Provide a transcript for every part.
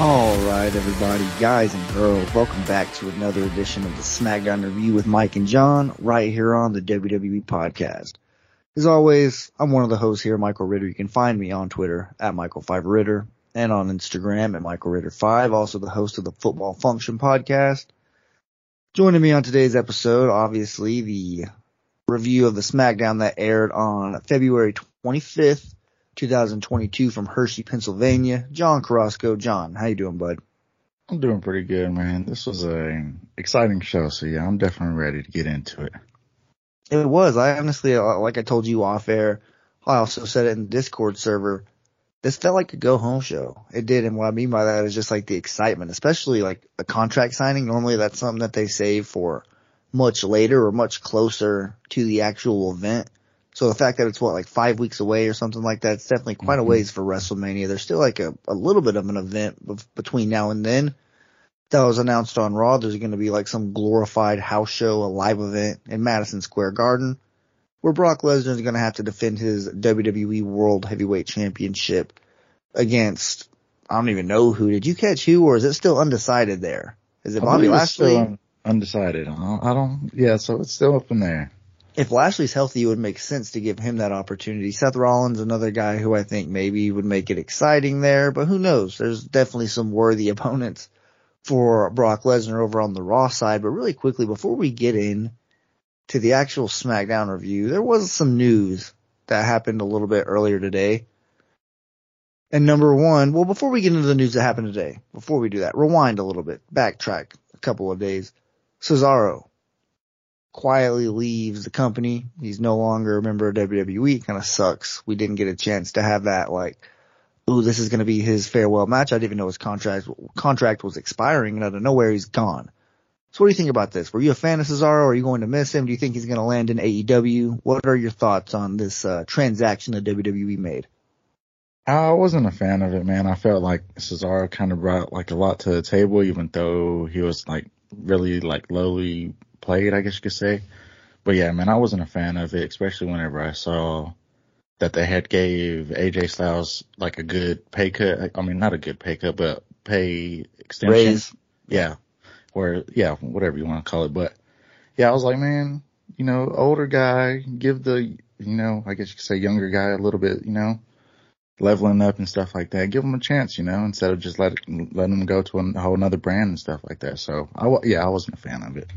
All right, everybody, guys and girls, welcome back to another edition of the SmackDown Review with Mike and John, right here on the WWE Podcast. As always, I'm one of the hosts here, Michael Ritter. You can find me on Twitter at Michael5Ritter and on Instagram at Michael Ritter5, also the host of the Football Function Podcast. Joining me on today's episode, obviously, the review of the SmackDown that aired on February 25th, 2022 from Hershey, Pennsylvania. John Carrasco. John, how you doing, bud? I'm doing pretty good, man. This was a exciting show, so yeah, I'm definitely ready to get into it. It was. I honestly, uh, like I told you off air, I also said it in the Discord server. This felt like a go home show. It did, and what I mean by that is just like the excitement, especially like a contract signing. Normally that's something that they save for much later or much closer to the actual event. So the fact that it's what like five weeks away or something like that, it's definitely quite a mm-hmm. ways for WrestleMania. There's still like a, a little bit of an event between now and then. That was announced on Raw. There's going to be like some glorified house show, a live event in Madison Square Garden, where Brock Lesnar is going to have to defend his WWE World Heavyweight Championship against I don't even know who. Did you catch who, or is it still undecided there? Is it Bobby Lashley? undecided. I don't, I don't, yeah, so it's still up in there. If Lashley's healthy, it would make sense to give him that opportunity. Seth Rollins, another guy who I think maybe would make it exciting there, but who knows? There's definitely some worthy opponents for Brock Lesnar over on the Raw side. But really quickly, before we get in to the actual SmackDown review, there was some news that happened a little bit earlier today. And number one, well, before we get into the news that happened today, before we do that, rewind a little bit, backtrack a couple of days. Cesaro, quietly leaves the company. He's no longer a member of WWE. Kind of sucks. We didn't get a chance to have that like, ooh, this is going to be his farewell match. I didn't even know his contract contract was expiring, and out of nowhere he's gone. So what do you think about this? Were you a fan of Cesaro? Are you going to miss him? Do you think he's going to land in AEW? What are your thoughts on this uh, transaction that WWE made? I wasn't a fan of it, man. I felt like Cesaro kind of brought like a lot to the table, even though he was like really like lowly played, I guess you could say. But yeah, man, I wasn't a fan of it, especially whenever I saw that they had gave AJ Styles like a good pay cut. I mean, not a good pay cut, but pay extension. Raise. Yeah. Or yeah, whatever you want to call it. But yeah, I was like, man, you know, older guy, give the, you know, I guess you could say younger guy a little bit, you know, leveling up and stuff like that. Give him a chance, you know, instead of just let letting him go to a whole another brand and stuff like that. So I, yeah, I wasn't a fan of it.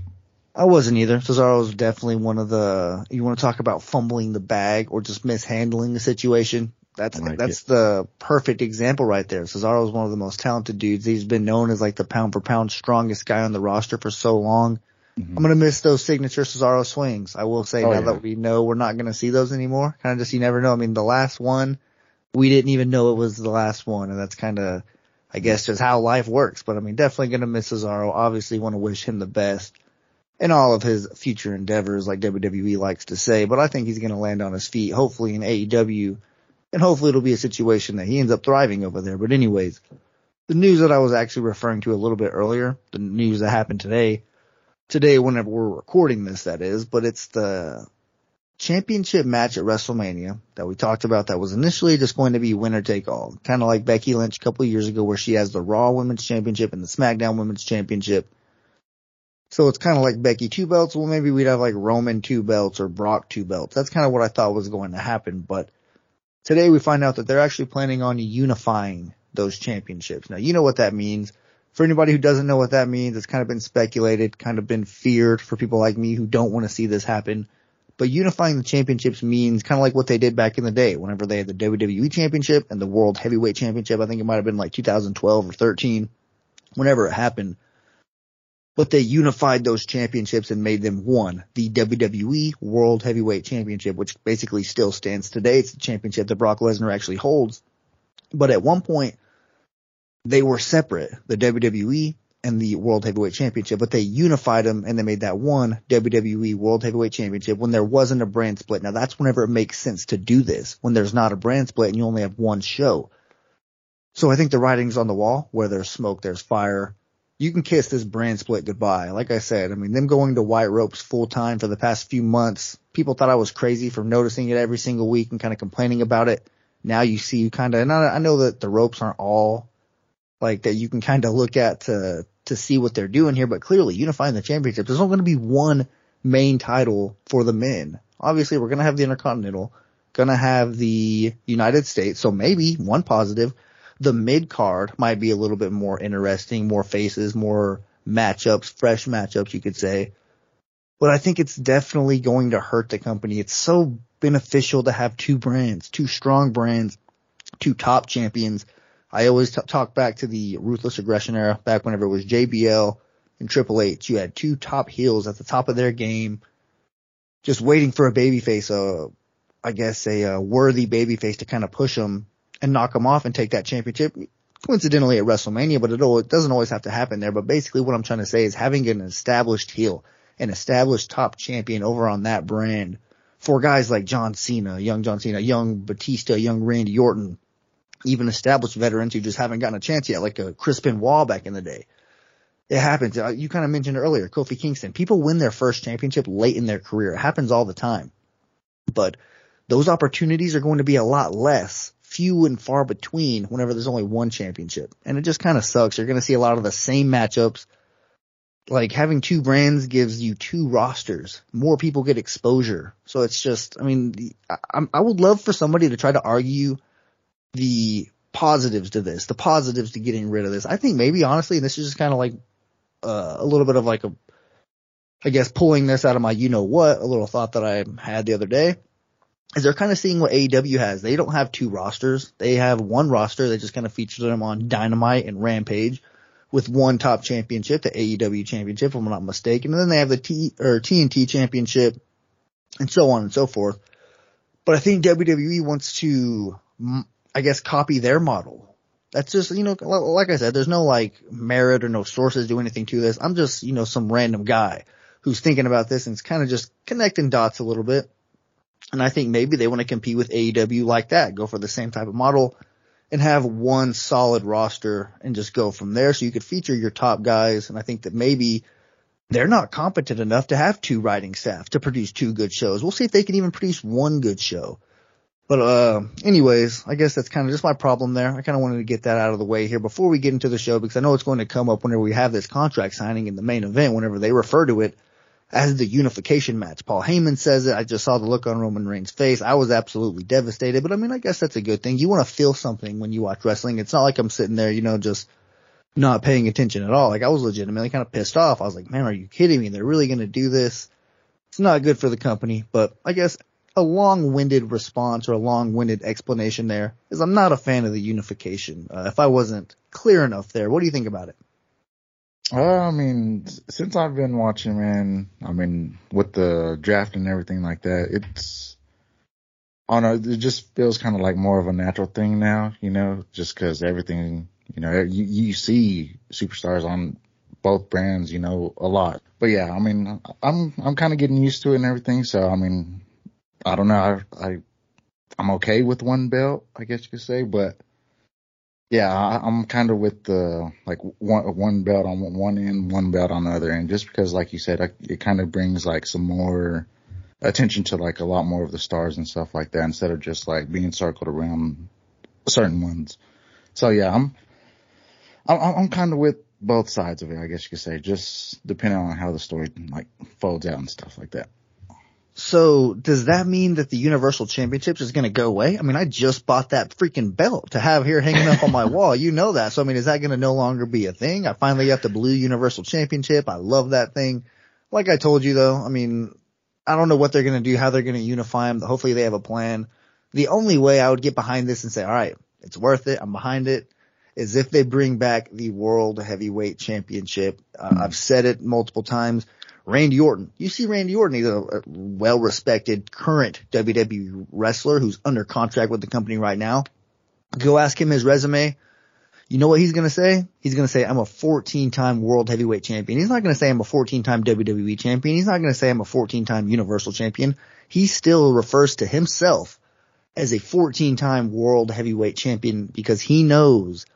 I wasn't either. Cesaro was definitely one of the, you want to talk about fumbling the bag or just mishandling the situation. That's, like that's the perfect example right there. Cesaro is one of the most talented dudes. He's been known as like the pound for pound strongest guy on the roster for so long. Mm-hmm. I'm going to miss those signature Cesaro swings. I will say Oh, now yeah. that we know we're not going to see those anymore. Kind of just, you never know. I mean, the last one, we didn't even know it was the last one. And that's kind of, I guess just how life works. But I mean, definitely going to miss Cesaro. Obviously want to wish him the best in all of his future endeavors, like WWE likes to say. But I think he's going to land on his feet, hopefully in AEW, and hopefully it'll be a situation that he ends up thriving over there. But anyways, the news that I was actually referring to a little bit earlier, the news that happened today, today whenever we're recording this, that is, but it's the championship match at WrestleMania that we talked about that was initially just going to be winner take all, kind of like Becky Lynch a couple of years ago where she has the Raw Women's Championship and the SmackDown Women's Championship. So it's kind of like Becky two belts. Well, maybe we'd have like Roman two belts or Brock two belts. That's kind of what I thought was going to happen. But today we find out that they're actually planning on unifying those championships. Now, you know what that means. For anybody who doesn't know what that means, it's kind of been speculated, kind of been feared for people like me who don't want to see this happen. But unifying the championships means kind of like what they did back in the day, whenever they had the WWE championship and the World Heavyweight Championship. I think it might have been like 2012 or 13, whenever it happened. But they unified those championships and made them one, the WWE World Heavyweight Championship, which basically still stands today. It's the championship that Brock Lesnar actually holds. But at one point, they were separate, the WWE and the World Heavyweight Championship, but they unified them and they made that one WWE World Heavyweight Championship when there wasn't a brand split. Now that's whenever it makes sense to do this, when there's not a brand split and you only have one show. So I think the writing's on the wall. Where there's smoke, there's fire. You can kiss this brand split goodbye. Like I said, I mean, them going to white ropes full time for the past few months, people thought I was crazy for noticing it every single week and kind of complaining about it. Now you see you kind of, and I, I know that the ropes aren't all like that you can kind of look at to, to see what they're doing here, but clearly unifying the championship, there's only going to be one main title for the men. Obviously we're going to have the Intercontinental, going to have the United States. So maybe one positive, the mid card might be a little bit more interesting, more faces, more matchups, fresh matchups, you could say. But I think it's definitely going to hurt the company. It's so beneficial to have two brands, two strong brands, two top champions. I always t- talk back to the ruthless aggression era, back whenever it was JBL and Triple H. You had two top heels at the top of their game, just waiting for a babyface, uh, I guess a, a worthy babyface to kind of push them and knock them off and take that championship. Coincidentally at WrestleMania, but it, it doesn't always have to happen there. But basically what I'm trying to say is having an established heel, an established top champion over on that brand for guys like John Cena, young John Cena, young Batista, young Randy Orton, even established veterans who just haven't gotten a chance yet, like a Crispin Wall back in the day. It happens. Uh, you kind of mentioned earlier, Kofi Kingston. People win their first championship late in their career. It happens all the time. But those opportunities are going to be a lot less, few and far between whenever there's only one championship. And it just kind of sucks. You're going to see a lot of the same matchups. Like having two brands gives you two rosters. More people get exposure. So it's just, I mean, I, I would love for somebody to try to argue the positives to this, the positives to getting rid of this. I think maybe honestly, this is just kind of like uh, a little bit of like a, I guess pulling this out of my you know what, a little thought that I had the other day, is they're kind of seeing what AEW has. They don't have two rosters. They have one roster that just kind of features them on Dynamite and Rampage with one top championship, the AEW championship, if I'm not mistaken. And then they have the T or TNT championship and so on and so forth. But I think WWE wants to, I guess, copy their model. That's just, you know, like I said, there's no like merit or no sources do anything to this. I'm just, you know, some random guy who's thinking about this and it's kind of just connecting dots a little bit. And I think maybe they want to compete with AEW like that, go for the same type of model and have one solid roster and just go from there. So you could feature your top guys. And I think that maybe they're not competent enough to have two writing staff to produce two good shows. We'll see if they can even produce one good show. But, uh, anyways, I guess that's kind of just my problem there. I kind of wanted to get that out of the way here before we get into the show because I know it's going to come up whenever we have this contract signing in the main event, whenever they refer to it as the unification match. Paul Heyman says it. I just saw the look on Roman Reigns' face. I was absolutely devastated, but I mean, I guess that's a good thing. You want to feel something when you watch wrestling. It's not like I'm sitting there, you know, just not paying attention at all. Like I was legitimately kind of pissed off. I was like, man, are you kidding me? They're really going to do this. It's not good for the company, but I guess a long-winded response or a long-winded explanation there is I'm not a fan of the unification. Uh, if I wasn't clear enough there, what do you think about it? Uh, I mean, since I've been watching, man, I mean, with the draft and everything like that, it's, I don't know, it just feels kind of like more of a natural thing now, you know, just cause everything, you know, you, you see superstars on both brands, you know, a lot. But yeah, I mean, I'm, I'm kind of getting used to it and everything. So, I mean, I don't know. I, I I'm okay with one belt, I guess you could say, but yeah, I, am kind of with the like one one belt on one end, one belt on the other end, just because, like you said, it kind of brings like some more attention to like a lot more of the stars and stuff like that, instead of just like being circled around certain ones. So yeah, I'm I'm, I'm kind of with both sides of it, I guess you could say, just depending on how the story like folds out and stuff like that. So does that mean that the Universal Championships is going to go away? I mean, I just bought that freaking belt to have here hanging up on my wall. You know that. So I mean, is that going to no longer be a thing? I finally got the blue Universal Championship. I love that thing. Like I told you though, I mean, I don't know what they're going to do, how they're going to unify them. Hopefully they have a plan. The only way I would get behind this and say, all right, it's worth it. I'm behind it is if they bring back the World Heavyweight Championship. Uh, I've said it multiple times. Randy Orton. You see Randy Orton, he's a well respected current WWE wrestler who's under contract with the company right now. Go ask him his resume. You know what he's going to say? He's going to say, I'm a 14 time world heavyweight champion. He's not going to say I'm a 14 time WWE champion. He's not going to say I'm a 14 time universal champion. He still refers to himself as a 14 time world heavyweight champion because he knows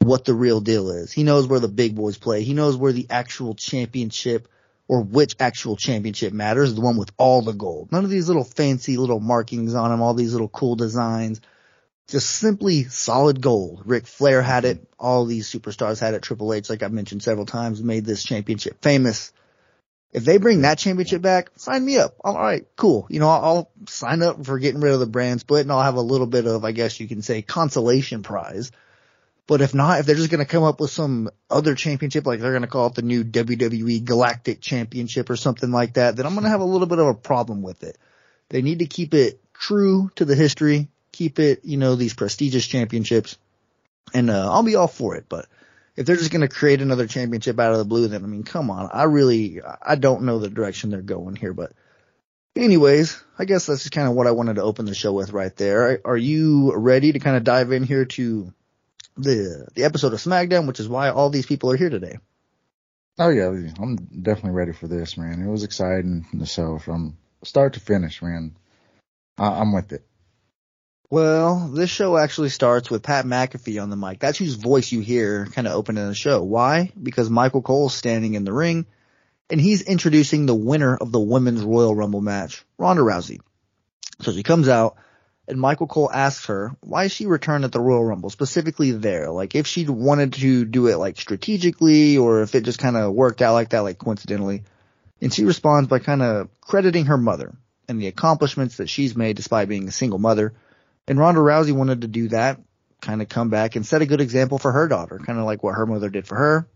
what the real deal is. He knows where the big boys play. He knows where the actual championship or which actual championship matters, the one with all the gold. None of these little fancy little markings on them, all these little cool designs. Just simply solid gold. Ric Flair had it. All these superstars had it. Triple H, like I've mentioned several times, made this championship famous. If they bring that championship back, sign me up. All right, cool. You know, I'll, I'll sign up for getting rid of the brand split and I'll have a little bit of, I guess you can say, consolation prize. But if not, if they're just going to come up with some other championship, like they're going to call it the new WWE Galactic Championship or something like that, then I'm going to have a little bit of a problem with it. They need to keep it true to the history, keep it, you know, these prestigious championships, and uh, I'll be all for it. But if they're just going to create another championship out of the blue, then I mean, come on. I really, I don't know the direction they're going here, but anyways, I guess that's just kind of what I wanted to open the show with right there. Are you ready to kind of dive in here to the, the episode of SmackDown, which is why all these people are here today? Oh yeah, I'm definitely ready for this, man. It was exciting. So from start to finish, man, I, I'm with it. Well, this show actually starts with Pat McAfee on the mic. That's whose voice you hear kind of opening the show. Why? Because Michael Cole's standing in the ring and he's introducing the winner of the women's Royal Rumble match, Ronda Rousey. So she comes out and Michael Cole asks her why she returned at the Royal Rumble, specifically there. Like if she wanted to do it like strategically or if it just kind of worked out like that, like coincidentally. And she responds by kind of crediting her mother and the accomplishments that she's made despite being a single mother and Ronda Rousey wanted to do that, kind of come back and set a good example for her daughter, kind of like what her mother did for her.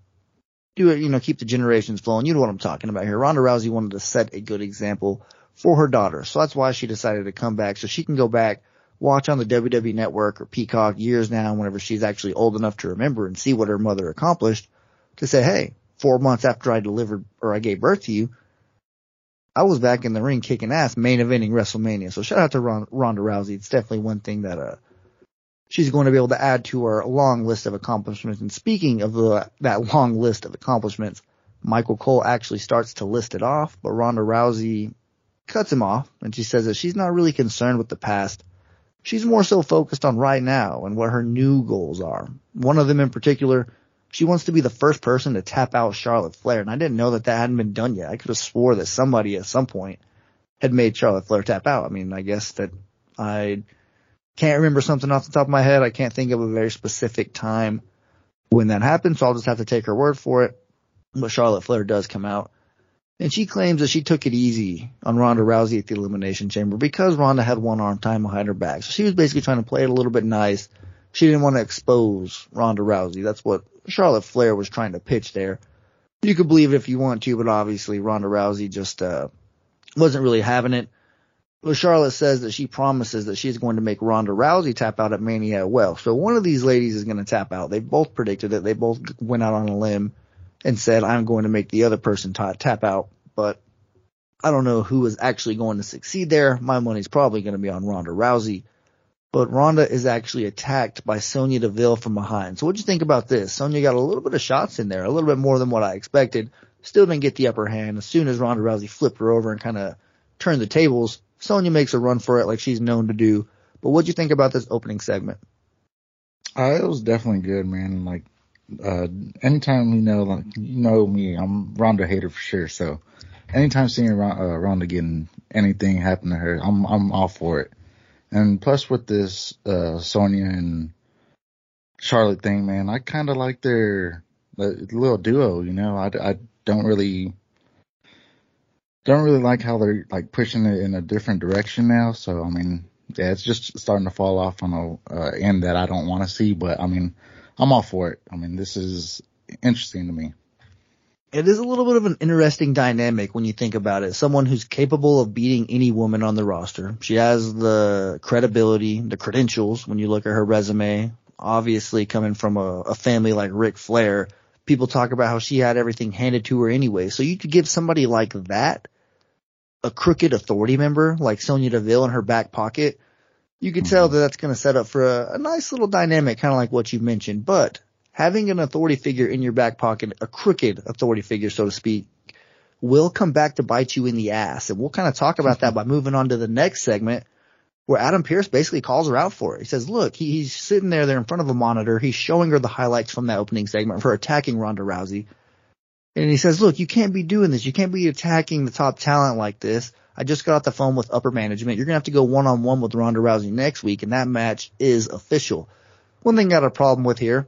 Do it, you know, keep the generations flowing. You know what I'm talking about here. Ronda Rousey wanted to set a good example for her daughter. So that's why she decided to come back so she can go back, watch on the WWE network or Peacock years now whenever she's actually old enough to remember and see what her mother accomplished to say, Hey, four months after I delivered or I gave birth to you, I was back in the ring kicking ass, main eventing WrestleMania. So shout out to Ronda Rousey. It's definitely one thing that uh she's going to be able to add to her long list of accomplishments. And speaking of the, that long list of accomplishments, Michael Cole actually starts to list it off, but Ronda Rousey cuts him off and she says that she's not really concerned with the past. She's more so focused on right now and what her new goals are. One of them in particular she wants to be the first person to tap out Charlotte Flair, and I didn't know that that hadn't been done yet. I could have swore that somebody at some point had made Charlotte Flair tap out. I mean, I guess that I can't remember something off the top of my head. I can't think of a very specific time when that happened, so I'll just have to take her word for it. But Charlotte Flair does come out. And she claims that she took it easy on Ronda Rousey at the Elimination Chamber because Ronda had one arm tied behind her back. So she was basically trying to play it a little bit nice. She didn't want to expose Ronda Rousey. That's what Charlotte Flair was trying to pitch there. You could believe it if you want to, but obviously Ronda Rousey just uh, wasn't really having it. Well, Charlotte says that she promises that she's going to make Ronda Rousey tap out at Mania well. So one of these ladies is going to tap out. They both predicted it. They both went out on a limb and said, I'm going to make the other person t- tap out. But I don't know who is actually going to succeed there. My money's probably going to be on Ronda Rousey but Ronda is actually attacked by Sonya Deville from behind. So what'd you think about this? Sonya got a little bit of shots in there, a little bit more than what I expected. Still didn't get the upper hand. As soon as Ronda Rousey flipped her over and kind of turned the tables, Sonya makes a run for it like she's known to do. But what'd you think about this opening segment? Uh, it was definitely good, man. Like, uh, anytime you know, like, you know me, I'm Ronda hater for sure. So anytime seeing Ronda, uh, Ronda getting anything happen to her, I'm, I'm all for it. And plus with this, uh, Sonya and Charlotte thing, man, I kind of like their little duo, you know, I, I don't really, don't really like how they're like pushing it in a different direction now. So, I mean, yeah, it's just starting to fall off on a uh, end that I don't want to see, but I mean, I'm all for it. I mean, this is interesting to me it is a little bit of an interesting dynamic when you think about it. Someone who's capable of beating any woman on the roster. She has the credibility, the credentials when you look at her resume. Obviously coming from a, a family like Ric Flair, people talk about how she had everything handed to her anyway. So you could give somebody like that a crooked authority member like Sonya Deville in her back pocket. You could tell mm-hmm. that that's going to set up for a, a nice little dynamic, kind of like what you mentioned. But having an authority figure in your back pocket, a crooked authority figure, so to speak, will come back to bite you in the ass. And we'll kind of talk about that mm-hmm. by moving on to the next segment where Adam Pearce basically calls her out for it. He says, look, he, he's sitting there, there in front of a monitor. He's showing her the highlights from that opening segment for attacking Ronda Rousey. And he says, look, you can't be doing this. You can't be attacking the top talent like this. I just got off the phone with upper management. You're going to have to go one on one with Ronda Rousey next week. And that match is official. One thing I got a problem with here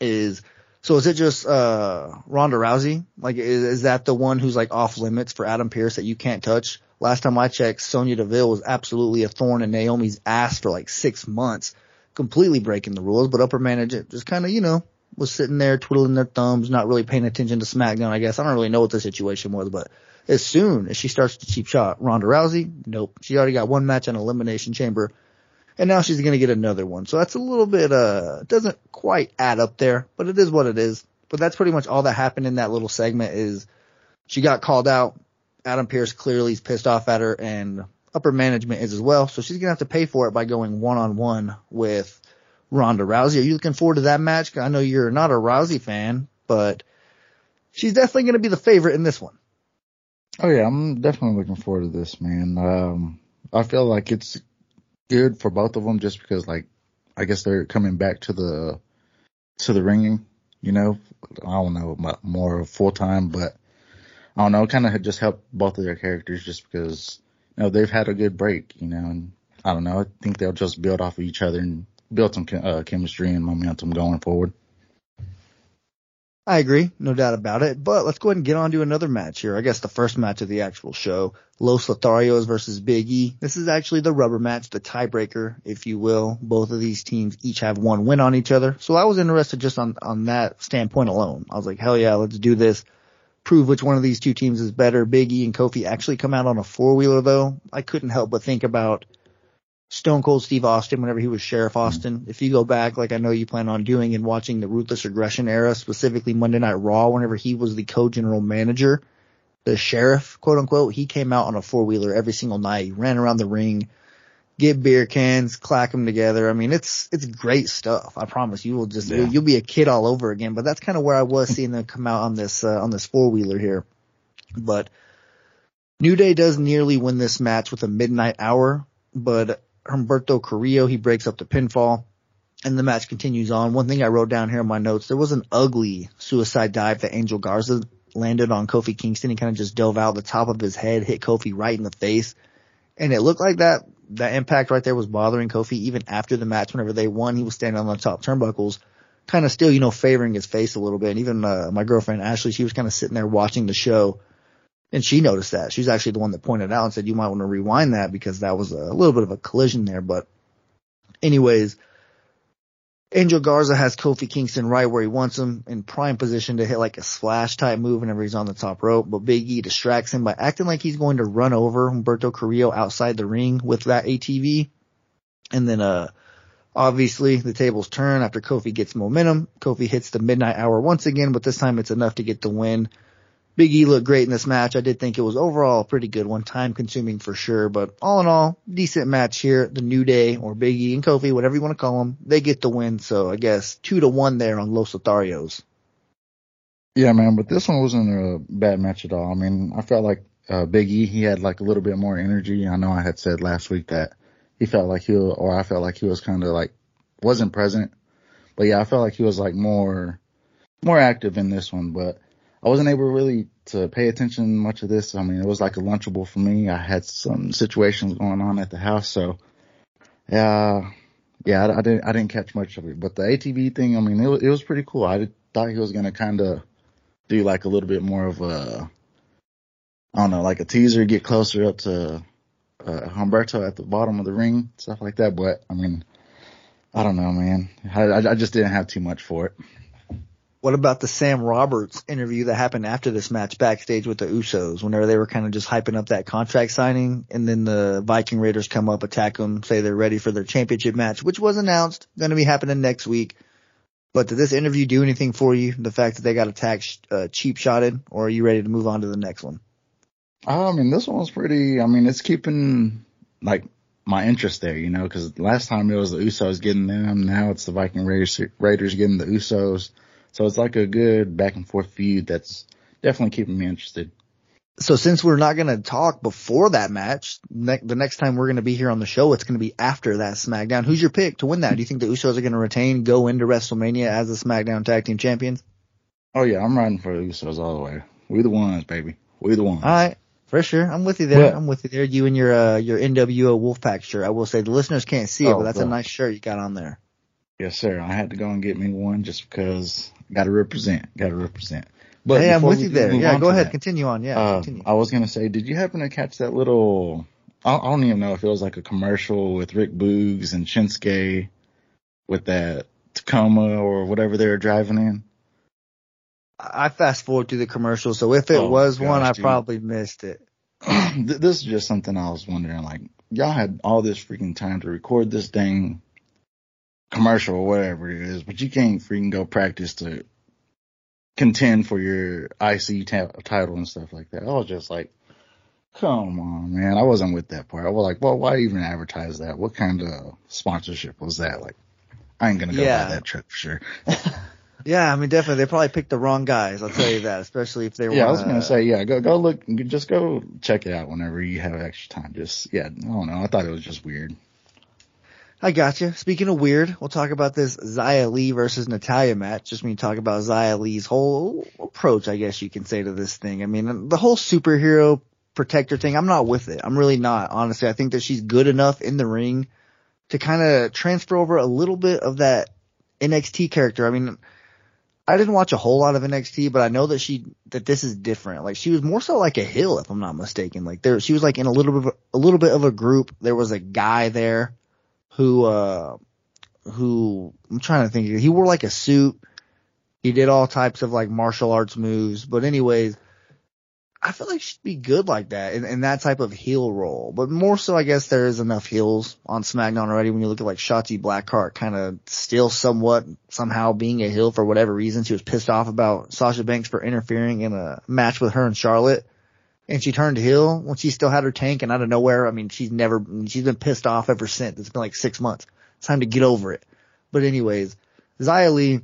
is, so is it just, uh, Ronda Rousey? Like, is, is that the one who's like off limits for Adam Pearce that you can't touch? Last time I checked, Sonya Deville was absolutely a thorn in Naomi's ass for like six months, completely breaking the rules, but upper management just kind of, you know, was sitting there twiddling their thumbs, not really paying attention to SmackDown, I guess. I don't really know what the situation was, but as soon as she starts to cheap shot Ronda Rousey, nope. She already got one match on Elimination Chamber, and now she's gonna get another one. So that's a little bit, uh, doesn't quite add up there, but it is what it is. But that's pretty much all that happened in that little segment is she got called out. Adam Pearce clearly is pissed off at her and upper management is as well. So she's gonna have to pay for it by going one on one with Ronda Rousey. Are you looking forward to that match? I know you're not a Rousey fan, but she's definitely going to be the favorite in this one. Oh yeah, I'm definitely looking forward to this, man. Um, I feel like it's good for both of them just because like, I guess they're coming back to the, to the ringing, you know, I don't know, more full time, but I don't know, kind of just helped both of their characters just because, you know, they've had a good break, you know, and I don't know, I think they'll just build off of each other and build some uh, chemistry and momentum going forward. I agree, no doubt about it. But let's go ahead and get on to another match here. I guess the first match of the actual show, Los Lotharios versus Big E. This is actually the rubber match, the tiebreaker, if you will. Both of these teams each have one win on each other. So I was interested just on, on that standpoint alone. I was like, hell yeah, let's do this. Prove which one of these two teams is better. Big E and Kofi actually come out on a four wheeler though. I couldn't help but think about Stone Cold Steve Austin whenever he was Sheriff mm-hmm. Austin. If you go back, like I know you plan on doing and watching the Ruthless Aggression era, specifically Monday Night Raw, whenever he was the co-general manager, the sheriff, quote unquote, he came out on a four wheeler every single night. He ran around the ring, get beer cans, clack them together. I mean, it's, it's great stuff. I promise you will just, yeah. you'll, you'll, be a kid all over again, but that's kind of where I was seeing them come out on this, uh, on this four wheeler here. But New Day does nearly win this match with a midnight hour, but Humberto Carrillo, he breaks up the pinfall and the match continues on. One thing I wrote down here in my notes, there was an ugly suicide dive that Angel Garza landed on Kofi Kingston. He kind of just dove out the top of his head, hit Kofi right in the face. And it looked like that, that impact right there was bothering Kofi even after the match. Whenever they won, he was standing on the top turnbuckles, kind of still, you know, favoring his face a little bit. And even, uh, my girlfriend Ashley, she was kind of sitting there watching the show and she noticed that. She's actually the one that pointed out and said, you might want to rewind that because that was a little bit of a collision there. But anyways, Angel Garza has Kofi Kingston right where he wants him in prime position to hit like a splash type move whenever he's on the top rope. But Big E distracts him by acting like he's going to run over Humberto Carrillo outside the ring with that ATV. And then, uh, obviously the tables turn after Kofi gets momentum. Kofi hits the midnight hour once again, but this time it's enough to get the win. Big E looked great in this match. I did think it was overall a pretty good one, time consuming for sure, but all in all, decent match here. The New Day or Big E and Kofi, whatever you want to call them, they get the win. So I guess two to one there on Los Lotharios. Yeah, man, but this one wasn't a bad match at all. I mean, I felt like uh, Big E, he had like a little bit more energy. I know I had said last week that he felt like he, was, or I felt like he was kind of like wasn't present, but yeah, I felt like he was like more, more active in this one, but I wasn't able really to pay attention much of this. I mean, it was like a lunchable for me. I had some situations going on at the house, so yeah, yeah, I, I didn't I didn't catch much of it. But the ATV thing, I mean, it was, it was pretty cool. I did, thought he was gonna kind of do like a little bit more of a, I don't know, like a teaser, get closer up to uh, Humberto at the bottom of the ring, stuff like that. But I mean, I don't know, man. I, I just didn't have too much for it. What about the Sam Roberts interview that happened after this match backstage with the Usos whenever they were kind of just hyping up that contract signing and then the Viking Raiders come up, attack them, say they're ready for their championship match, which was announced, going to be happening next week. But did this interview do anything for you? The fact that they got attacked, uh, cheap shotted or are you ready to move on to the next one? I mean, this one was pretty, I mean, it's keeping like my interest there, you know, because last time it was the Usos getting them, now it's the Viking Raiders, Raiders getting the Usos. So it's like a good back and forth feud that's definitely keeping me interested. So since we're not going to talk before that match, ne- the next time we're going to be here on the show, it's going to be after that SmackDown. Who's your pick to win that? Do you think the Usos are going to retain, go into WrestleMania as the SmackDown Tag Team Champions? Oh yeah, I'm riding for the Usos all the way. We the ones, baby. We the ones. All right. For sure. I'm with you there. Well- I'm with you there. You and your, uh, your NWO Wolfpack shirt. I will say the listeners can't see it, Oh, but that's a nice shirt you got on there. Yes, sir. I had to go and get me one just because got to represent. Got to represent. But hey, I'm with you there. Yeah, go ahead. that, Continue on. Yeah, uh, continue. I was gonna say, did you happen to catch that little? I don't even know if it was like a commercial with Rick Boogs and Shinsuke with that Tacoma or whatever they were driving in. I fast forward through the commercial, so if it Oh, was one, I dude. probably missed it. This is just something I was wondering. Like, y'all had all this freaking time to record this dang commercial or whatever it is, but you can't freaking go practice to contend for your IC ta- title and stuff like that. I was just like, come on, man. I wasn't with that part. I was like, well, why even advertise that? What kind of sponsorship was that? Like, I ain't gonna go Yeah. buy that truck for sure. Yeah, I mean, definitely, they probably picked the wrong guys. I'll tell you that, especially if they were. Yeah, I was gonna say, yeah, go go look, just go check it out whenever you have extra time. Just yeah, I don't know. I thought it was just weird. I got you. Speaking of weird, we'll talk about this Xia Li versus Natalya match. Just when you talk about Xia Li's whole approach, I guess you can say to this thing. I mean, the whole superhero protector thing, I'm not with it. I'm really not. Honestly, I think that she's good enough in the ring to kind of transfer over a little bit of that NXT character. I mean, I didn't watch a whole lot of NXT, but I know that she that this is different. Like she was more so like a heel, if I'm not mistaken. Like there, she was like in a little bit of a, a little bit of a group. There was a guy there who uh who I'm trying to think. He wore like a suit. He did all types of like martial arts moves. But anyways, I feel like she'd be good like that in, in that type of heel role. But more so, I guess there is enough heels on SmackDown already. When you look at like Shotzi Blackheart, kind of still somewhat somehow being a heel for whatever reason. She was pissed off about Sasha Banks for interfering in a match with her and Charlotte. And she turned heel when she still had her tank and out of nowhere, I mean, she's never, she's been pissed off ever since. It's been like six months. It's time to get over it. But anyways, Xia Li,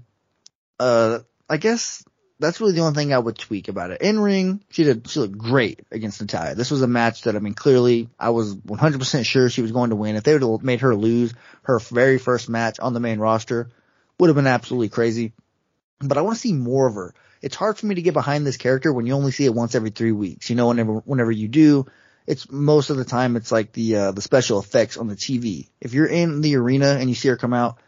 uh, I guess that's really the only thing I would tweak about it. In ring, she did, she looked great against Natalya. This was a match that, I mean, clearly I was 100% sure she was going to win. If they would have made her lose her very first match on the main roster, would have been absolutely crazy. But I want to see more of her. It's hard for me to get behind this character when you only see it once every three weeks. You know, whenever, whenever you do, it's most of the time it's like the, uh, the special effects on the TV. If you're in the arena and you see her come out,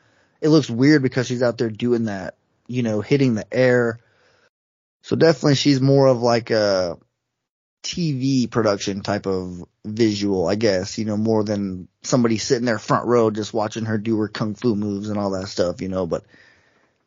it looks weird because she's out there doing that, you know, hitting the air. So definitely she's more of like a TV production type of visual, I guess, you know, more than somebody sitting there front row just watching her do her kung fu moves and all that stuff, you know, but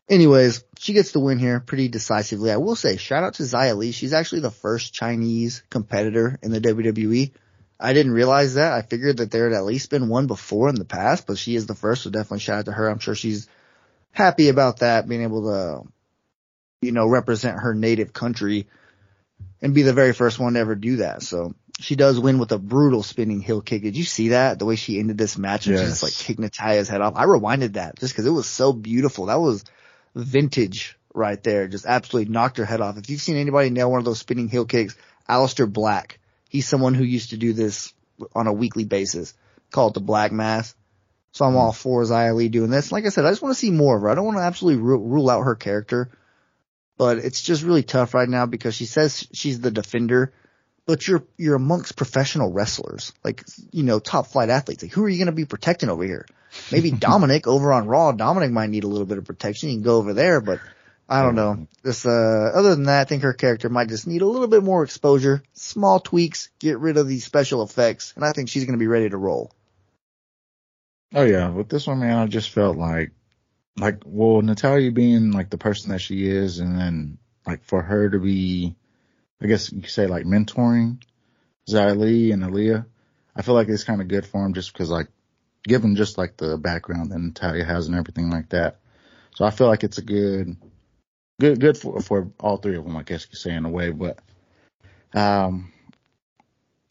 anyways, she gets the win here pretty decisively. I will say shout out to Xia Li. She's actually the first Chinese competitor in the WWE. I didn't realize that. I figured that there had at least been one before in the past, but she is the first, so definitely shout out to her. I'm sure she's happy about that, being able to, you know, represent her native country and be the very first one to ever do that. So she does win with a brutal spinning heel kick. Did you see that? The way she ended this match and she just like kicked Natalya's head off. I rewinded that just cause it was so beautiful. That was vintage right there. Just absolutely knocked her head off. If you've seen anybody nail one of those spinning heel kicks, Aleister Black, he's someone who used to do this on a weekly basis. Call it the Black Mass. So I'm all for Xia Li doing this. Like I said, I just want to see more of her. I don't want to absolutely ru- rule out her character, but it's just really tough right now because she says she's the defender, but you're, you're amongst professional wrestlers, like, you know, top flight athletes. Like, who are you going to be protecting over here? Maybe Dominik over on Raw. Dominik might need a little bit of protection. You can go over there, but I don't know. This, uh, other than that, I think her character might just need a little bit more exposure, small tweaks, get rid of these special effects, and I think she's going to be ready to roll. Oh yeah, with this one, man, I just felt like, like, well, Natalya being like the person that she is, and then like for her to be, I guess you could say like mentoring Li and Aliyah, I feel like it's kind of good for him just because like, given just like the background that Natalya has and everything like that. So I feel like it's a good, good, good for, for all three of them, I guess you say in a way, but, um,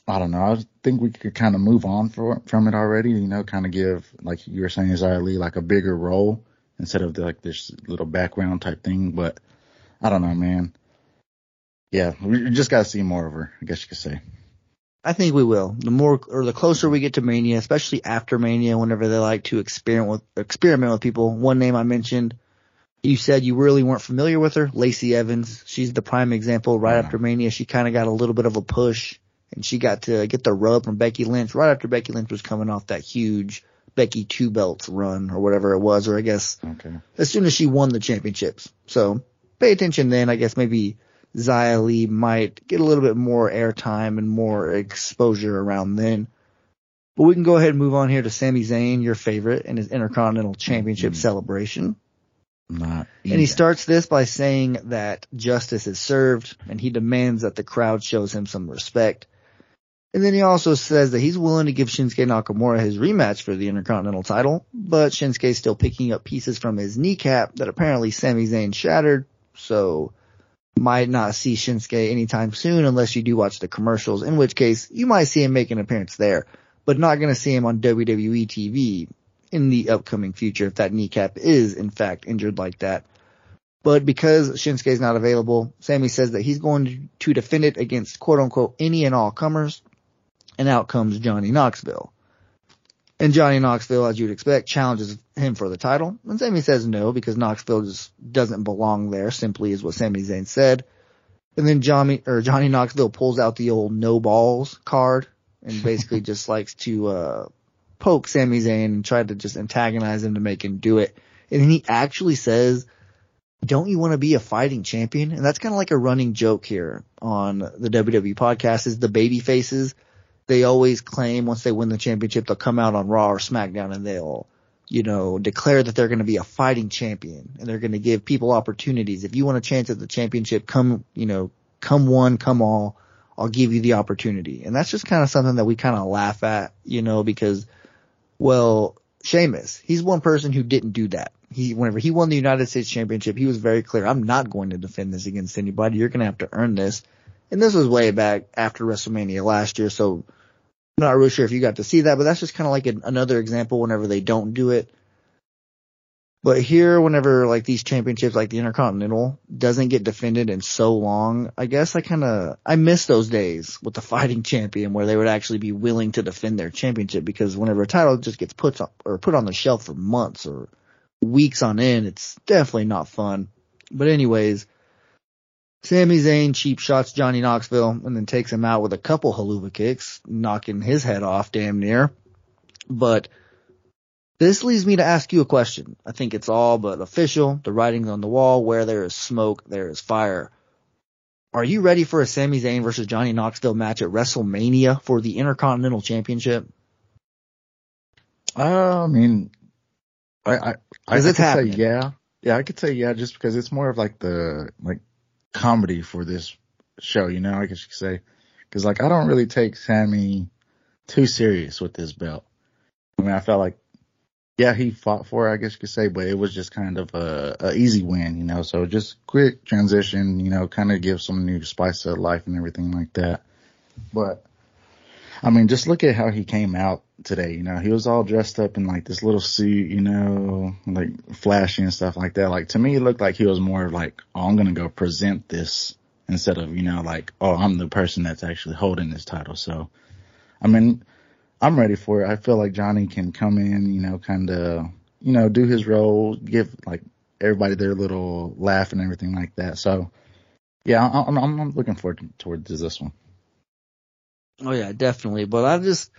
I don't know. I think we could kind of move on for, from it already. You know, kind of give like you were saying, Xia Li like a bigger role instead of the, like this little background type thing. But I don't know, man. Yeah, we just got to see more of her. I guess you could say. I think we will. The more or the closer we get to Mania, especially after Mania, whenever they like to experiment with experiment with people. One name I mentioned, you said you really weren't familiar with her, Lacey Evans. She's the prime example. Right Yeah. after Mania, she kind of got a little bit of a push, and she got to get the rub from Becky Lynch right after Becky Lynch was coming off that huge Becky two belts run or whatever it was, or I guess Okay. as soon as she won the championships. So pay attention then. I guess maybe Xia might get a little bit more airtime and more exposure around then. But we can go ahead and move on here to Sami Zayn, your favorite, and his Intercontinental Championship Mhm. celebration. Not. And he starts this by saying that justice is served and he demands that the crowd shows him some respect. And then he also says that he's willing to give Shinsuke Nakamura his rematch for the Intercontinental title, but Shinsuke's still picking up pieces from his kneecap that apparently Sami Zayn shattered, so might not see Shinsuke anytime soon unless you do watch the commercials, in which case you might see him make an appearance there, but not gonna see him on WWE TV in the upcoming future if that kneecap is in fact injured like that. But because Shinsuke is not available, Sami says that he's going to defend it against quote unquote any and all comers. And out comes Johnny Knoxville. And Johnny Knoxville, as you'd expect, challenges him for the title. And Sami says no because Knoxville just doesn't belong there, simply is what Sami Zayn said. And then Johnny, or Johnny Knoxville pulls out the old no balls card and basically just likes to, uh, poke Sami Zayn and try to just antagonize him to make him do it. And then he actually says, don't you want to be a fighting champion? And that's kind of like a running joke here on the WWE podcast is the baby faces. They always claim once they win the championship, they'll come out on Raw or SmackDown and they'll, you know, declare that they're going to be a fighting champion and they're going to give people opportunities. If you want a chance at the championship, come, you know, come one, come all. I'll give you the opportunity. And that's just kind of something that we kind of laugh at, you know, because, well, Sheamus, he's one person who didn't do that. He, whenever he won the United States Championship, he was very clear, I'm not going to defend this against anybody. You're going to have to earn this. And this was way back after WrestleMania last year, so not really sure if you got to see that, but that's just kind of like an, another example whenever they don't do it. But here, whenever like these championships, like the Intercontinental, doesn't get defended in so long, I guess I kind of I miss those days with the fighting champion where they would actually be willing to defend their championship because whenever a title just gets put on or put on the shelf for months or weeks on end, it's definitely not fun. But anyways, Sami Zayn cheap shots Johnny Knoxville and then takes him out with a couple Helluva kicks, knocking his head off damn near. But this leads me to ask you a question. I think it's all but official. The writing's on the wall. Where there is smoke, there is fire. Are you ready for a Sami Zayn versus Johnny Knoxville match at WrestleMania for the Intercontinental Championship? Uh, I mean, I, I, I, I could it's say yeah. Yeah, I could say yeah, just because it's more of like the, like, comedy for this show, you know, I guess you could say. Cause like, I don't really take Sami too serious with this belt. I mean, I felt like, yeah, he fought for it, I guess you could say, but it was just kind of a, a easy win, you know, so just quick transition, you know, kind of give some new spice to life and everything like that. But, I mean, just look at how he came out today. You know, he was all dressed up in like this little suit, you know, like flashy and stuff like that. Like to me, it looked like he was more like, oh, I'm going to go present this instead of, you know, like, oh, I'm the person that's actually holding this title. So, I mean, I'm ready for it. I feel like Johnny can come in, you know, kind of, you know, do his role, give like everybody their little laugh and everything like that. So, yeah, I'm, I'm, looking forward to, towards this one. Oh yeah, definitely. But I just,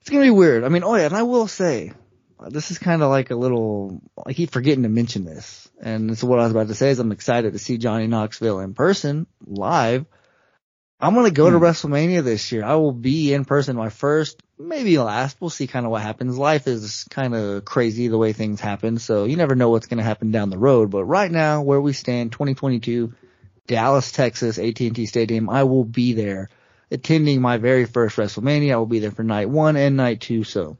it's gonna be weird. I mean, oh yeah, and I will say, uh, this is kind of like a little, I keep forgetting to mention this. And this is what I was about to say is I'm excited to see Johnny Knoxville in person, live. I'm gonna go to Hmm. WrestleMania this year. I will be in person my first, maybe last. We'll see kind of what happens. Life is kind of crazy the way things happen. So you never know what's gonna happen down the road. But right now, where we stand, 2022, Dallas, Texas, AT&T Stadium, I will be there attending my very first WrestleMania. I will be there for night one and night two. So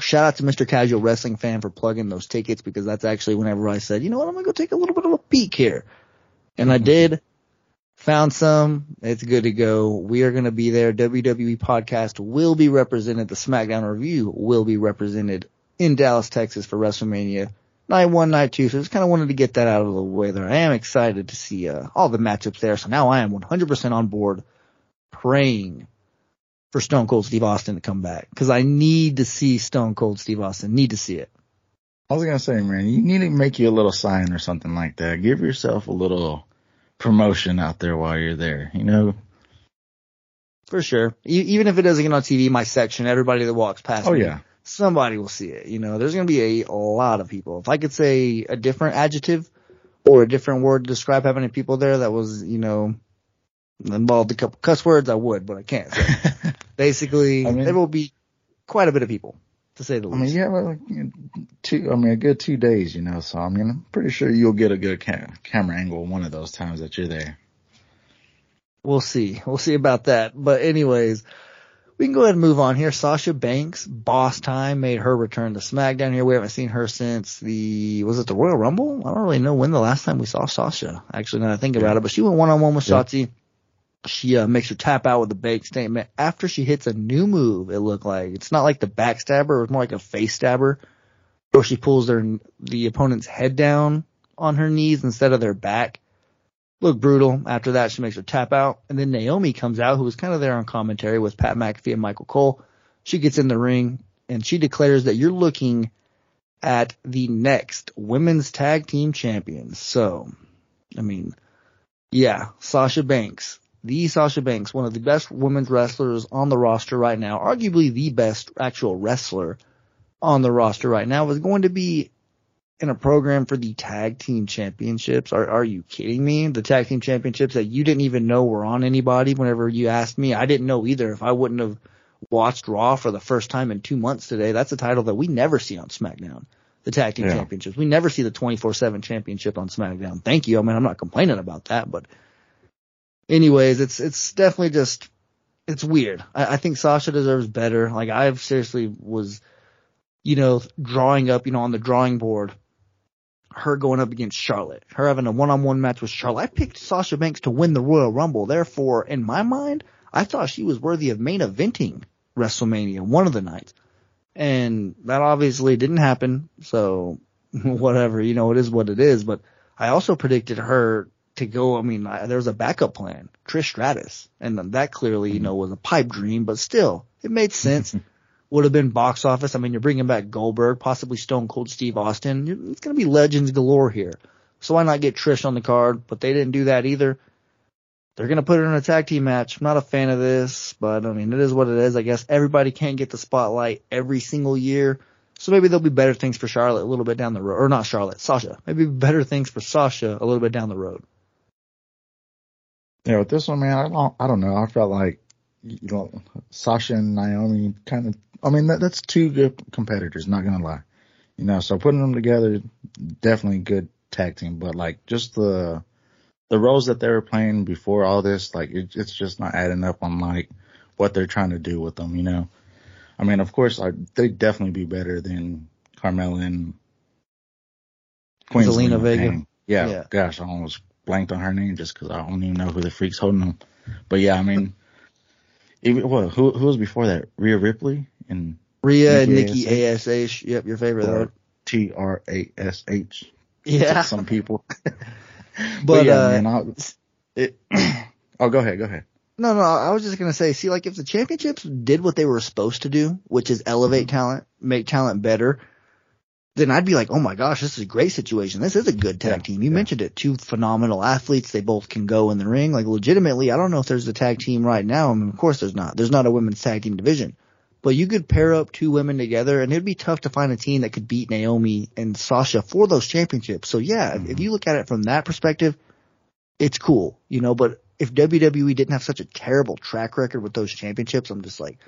shout out to Mr. Casual Wrestling Fan for plugging those tickets because that's actually whenever I said, you know what, I'm going to go take a little bit of a peek here. And I did. Found some. It's good to go. We are going to be there. WWE podcast will be represented. The SmackDown review will be represented in Dallas, Texas for WrestleMania night one, night two. So just kind of wanted to get that out of the way there. I am excited to see, uh, all the matchups there. So now I am 100% on board praying for Stone Cold Steve Austin to come back because I need to see Stone Cold Steve Austin. Need to see it. I was gonna say, man, you need to make you a little sign or something like that. Give yourself a little promotion out there while you're there. You know. For sure. E- even if it doesn't get on TV, my section, everybody that walks past Oh me, yeah. somebody will see it. You know, there's going to be a lot of people. If I could say a different adjective or a different word to describe how many people there that was, you know, involved a couple cuss words, I would, but I can't. So basically, I mean- there will be quite a bit of people, to say the I least. mean, you have like you know, two. I mean, a good two days, you know. So I mean, I'm pretty sure you'll get a good ca- camera angle one of those times that you're there. We'll see. We'll see about that. But anyways, we can go ahead and move on here. Sasha Banks, boss time, made her return to SmackDown here. We haven't seen her since the, was it the Royal Rumble? I don't really know when the last time we saw Sasha. Actually, now that I think about it, but she went one on one with Yeah. Shotzi. She uh, makes her tap out with a Bank Statement after she hits a new move. It looked like it's not like the backstabber; it was more like a face stabber, where she pulls their the opponent's head down on her knees instead of their back look brutal. After that, she makes her tap out. And then Naomi comes out, who was kind of there on commentary with Pat McAfee and Michael Cole. She gets in the ring and she declares that you're looking at the next women's tag team champions. So, I mean, yeah, Sasha Banks, the Sasha Banks, one of the best women's wrestlers on the roster right now, arguably the best actual wrestler on the roster right now, was going to be in a program for the tag team championships. Are are you kidding me? The tag team championships that you didn't even know were on anybody whenever you asked me. I didn't know either. If I wouldn't have watched Raw for the first time in two months today, that's a title that we never see on SmackDown. The tag team Yeah. championships. We never see the 24-7 championship on SmackDown. Thank you. I mean, I'm not complaining about that, but anyways, it's, it's definitely just, it's weird. I, I think Sasha deserves better. Like I've seriously was, you know, drawing up, you know, on the drawing board her going up against Charlotte, her having a one-on-one match with Charlotte. I picked Sasha Banks to win the Royal Rumble. Therefore, in my mind, I thought she was worthy of main eventing WrestleMania one of the nights. And that obviously didn't happen. So whatever, you know, it is what it is. But I also predicted her to go. I mean, I, there was a backup plan, Trish Stratus, and that clearly, you know, mm-hmm. was a pipe dream, but still it made sense would have been box office. I mean, you're bringing back Goldberg, possibly Stone Cold Steve Austin. It's going to be legends galore here. So why not get Trish on the card? But they didn't do that either. They're going to put her in a tag team match. I'm not a fan of this, but I mean, it is what it is. I guess everybody can't get the spotlight every single year. So maybe there'll be better things for Charlotte a little bit down the road, or not Charlotte, Sasha. Maybe better things for Sasha a little bit down the road. Yeah, with this one, man, I don't, I don't know. I felt like, you know, Sasha and Naomi kind of, I mean, that, that's two good competitors, not gonna lie. You know, so putting them together, definitely good tag team, but like just the, the roles that they were playing before all this, like it, it's just not adding up on like what they're trying to do with them, you know? I mean, of course, I, they'd definitely be better than Carmella and Queen Zelina Vega. Vega. Yeah, Yeah. gosh, I almost blanked on her name just because I don't even know who the freak's holding them. But yeah, I mean, even what who who was before that? Rhea Ripley and Rhea and Nikki ASH. Yep, your favorite. though. T R A S H. Yeah. some people. but, But, yeah, uh, man, I, it. oh, go ahead, go ahead. No, no, I was just gonna say, see, like if the championships did what they were supposed to do, which is elevate Mm-hmm. talent, make talent better, then I'd be like, oh my gosh, this is a great situation. This is a good tag Yeah, team. You yeah. mentioned it. Two phenomenal athletes. They both can go in the ring. Like legitimately, I don't know if there's a tag team right now. I mean, of course there's not. There's not a women's tag team division. But you could pair up two women together and it'd be tough to find a team that could beat Naomi and Sasha for those championships. So yeah, if- if Mm-hmm. you look at it from that perspective, it's cool, you know, but if WWE didn't have such a terrible track record with those championships, I'm just like,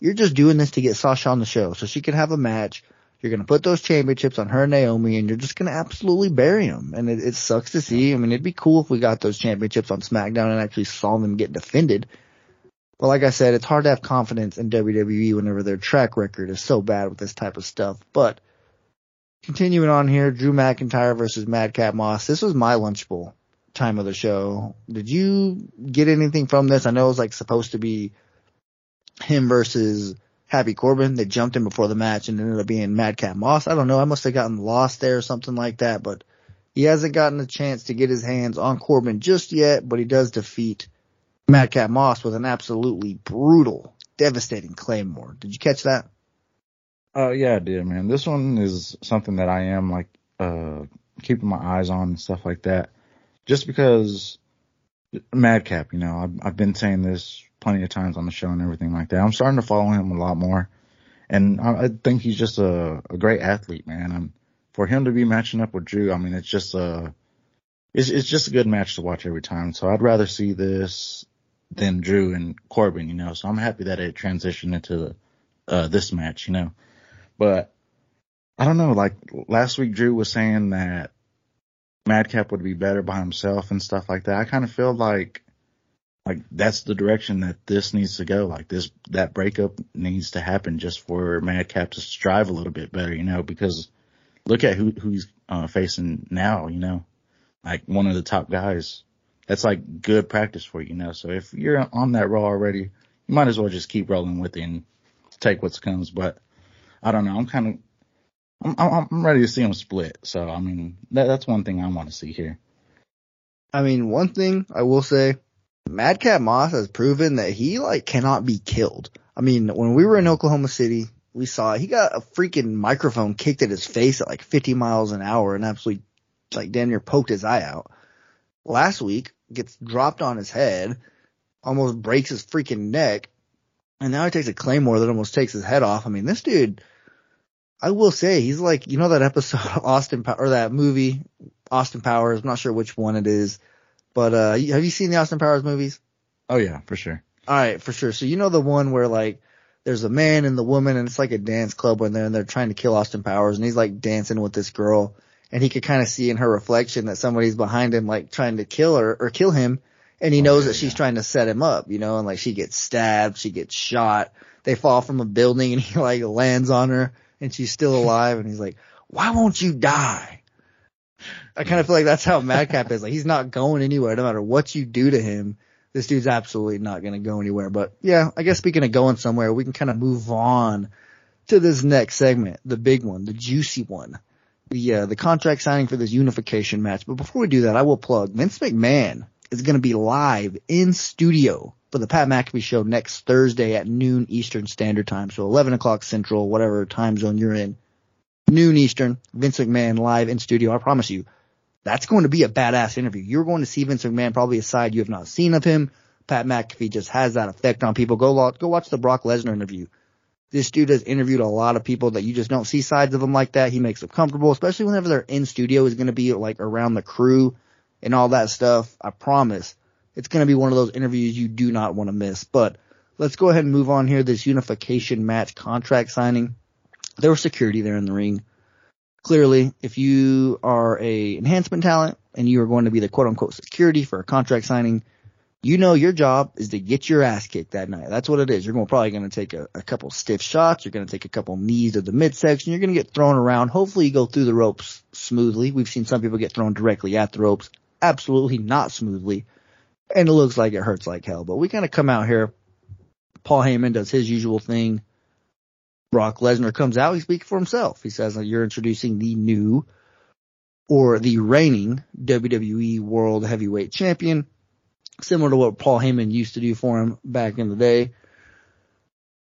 you're just doing this to get Sasha on the show so she can have a match. You're going to put those championships on her and Naomi and you're just going to absolutely bury them. And it, it sucks to see. I mean, it'd be cool if we got those championships on SmackDown and actually saw them get defended. But like I said, it's hard to have confidence in WWE whenever their track record is so bad with this type of stuff. But continuing on here, Drew McIntyre versus Madcap Moss. This was my lunch bowl time of the show. Did you get anything from this? I know it was like supposed to be him versus Happy Corbin. They jumped him before the match and ended up being Madcap Moss. I don't know. I must have gotten lost there or something like that, but he hasn't gotten a chance to get his hands on Corbin just yet, but he does defeat Madcap Moss with an absolutely brutal, devastating Claymore. Did you catch that? Uh, yeah, I did, man. This one is something that I am like, uh, keeping my eyes on and stuff like that. Just because Madcap, you know, I've, I've been saying this plenty of times on the show and everything like that. I'm starting to follow him a lot more. And I, I think he's just a, a great athlete, man. And for him to be matching up with Drew, I mean, it's just a, it's, it's just a good match to watch every time. So I'd rather see this than Drew and Corbin, you know. So I'm happy that it transitioned into uh, this match, you know. But I don't know, like last week Drew was saying that Madcap would be better by himself and stuff like that. I kind of feel like like that's the direction that this needs to go. Like this, that breakup needs to happen just for Madcap to strive a little bit better, you know, because look at who, who he's uh, facing now, you know, like one of the top guys. That's like good practice for you, you know. So if you're on that roll already, you might as well just keep rolling with it and take what comes. But I don't know. I'm kind of, I'm, I'm ready to see them split. So, I mean, that, that's one thing I want to see here. I mean, one thing I will say, Madcap Moss has proven that he like cannot be killed. I mean, when we were in Oklahoma City, we saw he got a freaking microphone kicked at his face at like 50 miles an hour and absolutely like damn near poked his eye out. Last week gets dropped on his head, almost breaks his freaking neck, and now he takes a claymore that almost takes his head off. I mean, this dude, I will say he's like, you know that episode of Austin or that movie Austin Powers. I'm not sure which one it is, but uh, have you seen the Austin Powers movies? Oh yeah, for sure. All right, for sure. So you know the one where like there's a man and the woman, and it's like a dance club when they're and they're trying to kill Austin Powers, and he's like dancing with this girl, and he could kind of see in her reflection that somebody's behind him, like trying to kill her or kill him, and he knows Okay, that she's yeah. trying to set him up, you know, and like she gets stabbed, she gets shot, they fall from a building, and he like lands on her, and she's still alive, and he's like, "Why won't you die?" I kind of feel like that's how Madcap is. Like he's not going anywhere, no matter what you do to him. This dude's absolutely not going to go anywhere. But yeah, I guess speaking of going somewhere, we can kind of move on to this next segment, the big one, the juicy one, the uh, the contract signing for this unification match. But before we do that, I will plug Vince McMahon is going to be live in studio for the Pat McAfee show next Thursday at noon Eastern Standard Time, so 11 o'clock Central, whatever time zone you're in. Noon Eastern, Vince McMahon live in studio. I promise you, that's going to be a badass interview. You're going to see Vince McMahon probably a side you have not seen of him. Pat McAfee just has that effect on people. Go go watch the Brock Lesnar interview. This dude has interviewed a lot of people that you just don't see sides of them like that. He makes them comfortable, especially whenever they're in studio. He's going to be like around the crew and all that stuff. I promise it's going to be one of those interviews you do not want to miss. But let's go ahead and move on here. This unification match contract signing. There was security there in the ring clearly, if you are a enhancement talent and you are going to be the quote unquote security for a contract signing, you know your job is to get your ass kicked that night. That's what it is. You're going, probably going to take a, a couple stiff shots. You're going to take a couple knees to the midsection. You're going to get thrown around. Hopefully you go through the ropes smoothly. We've seen some people get thrown directly at the ropes. Absolutely not smoothly. And it looks like it hurts like hell. But we kind of come out here. Paul Heyman does his usual thing. Brock Lesnar comes out, he speaks for himself. He says you're introducing the new or the reigning WWE World Heavyweight Champion, similar to what Paul Heyman used to do for him back in the day.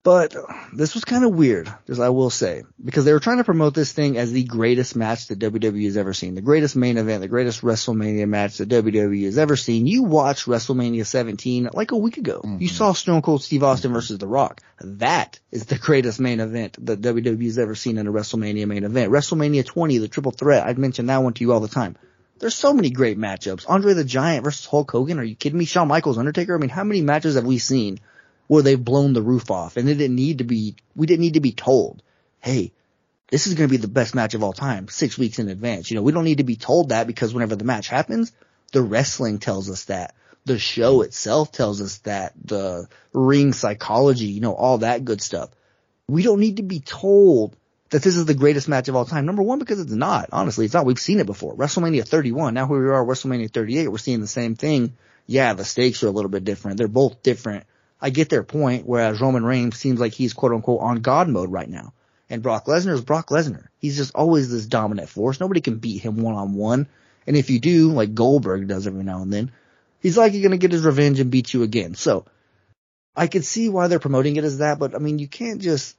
But this was kind of weird, as I will say, because they were trying to promote this thing as the greatest match that WWE has ever seen, the greatest main event, the greatest WrestleMania match that WWE has ever seen. You watched WrestleMania 17 like a week ago. You mm-hmm. saw Stone Cold Steve Austin versus The Rock. That is the greatest main event that WWE has ever seen in a WrestleMania main event. WrestleMania 20, the triple threat. I'd mention that one to you all the time. There's so many great matchups. Andre the Giant versus Hulk Hogan. Are you kidding me? Shawn Michaels, Undertaker. I mean, how many matches have we seen where they've blown the roof off and it didn't need to be, we didn't need to be told, hey, this is going to be the best match of all time six weeks in advance. You know, we don't need to be told that because whenever the match happens, the wrestling tells us that. The show itself tells us that. The ring psychology, you know, all that good stuff. We don't need to be told that this is the greatest match of all time. Number one, because it's not. Honestly, it's not. We've seen it before. WrestleMania 31. Now here we are, WrestleMania 38. We're seeing the same thing. Yeah, the stakes are a little bit different. They're both different. I get their point, whereas Roman Reigns seems like he's quote unquote on God mode right now. And Brock Lesnar is Brock Lesnar. He's just always this dominant force. Nobody can beat him one on one. And if you do, like Goldberg does every now and then, he's likely going to get his revenge and beat you again. So I could see why they're promoting it as that, but I mean, you can't just,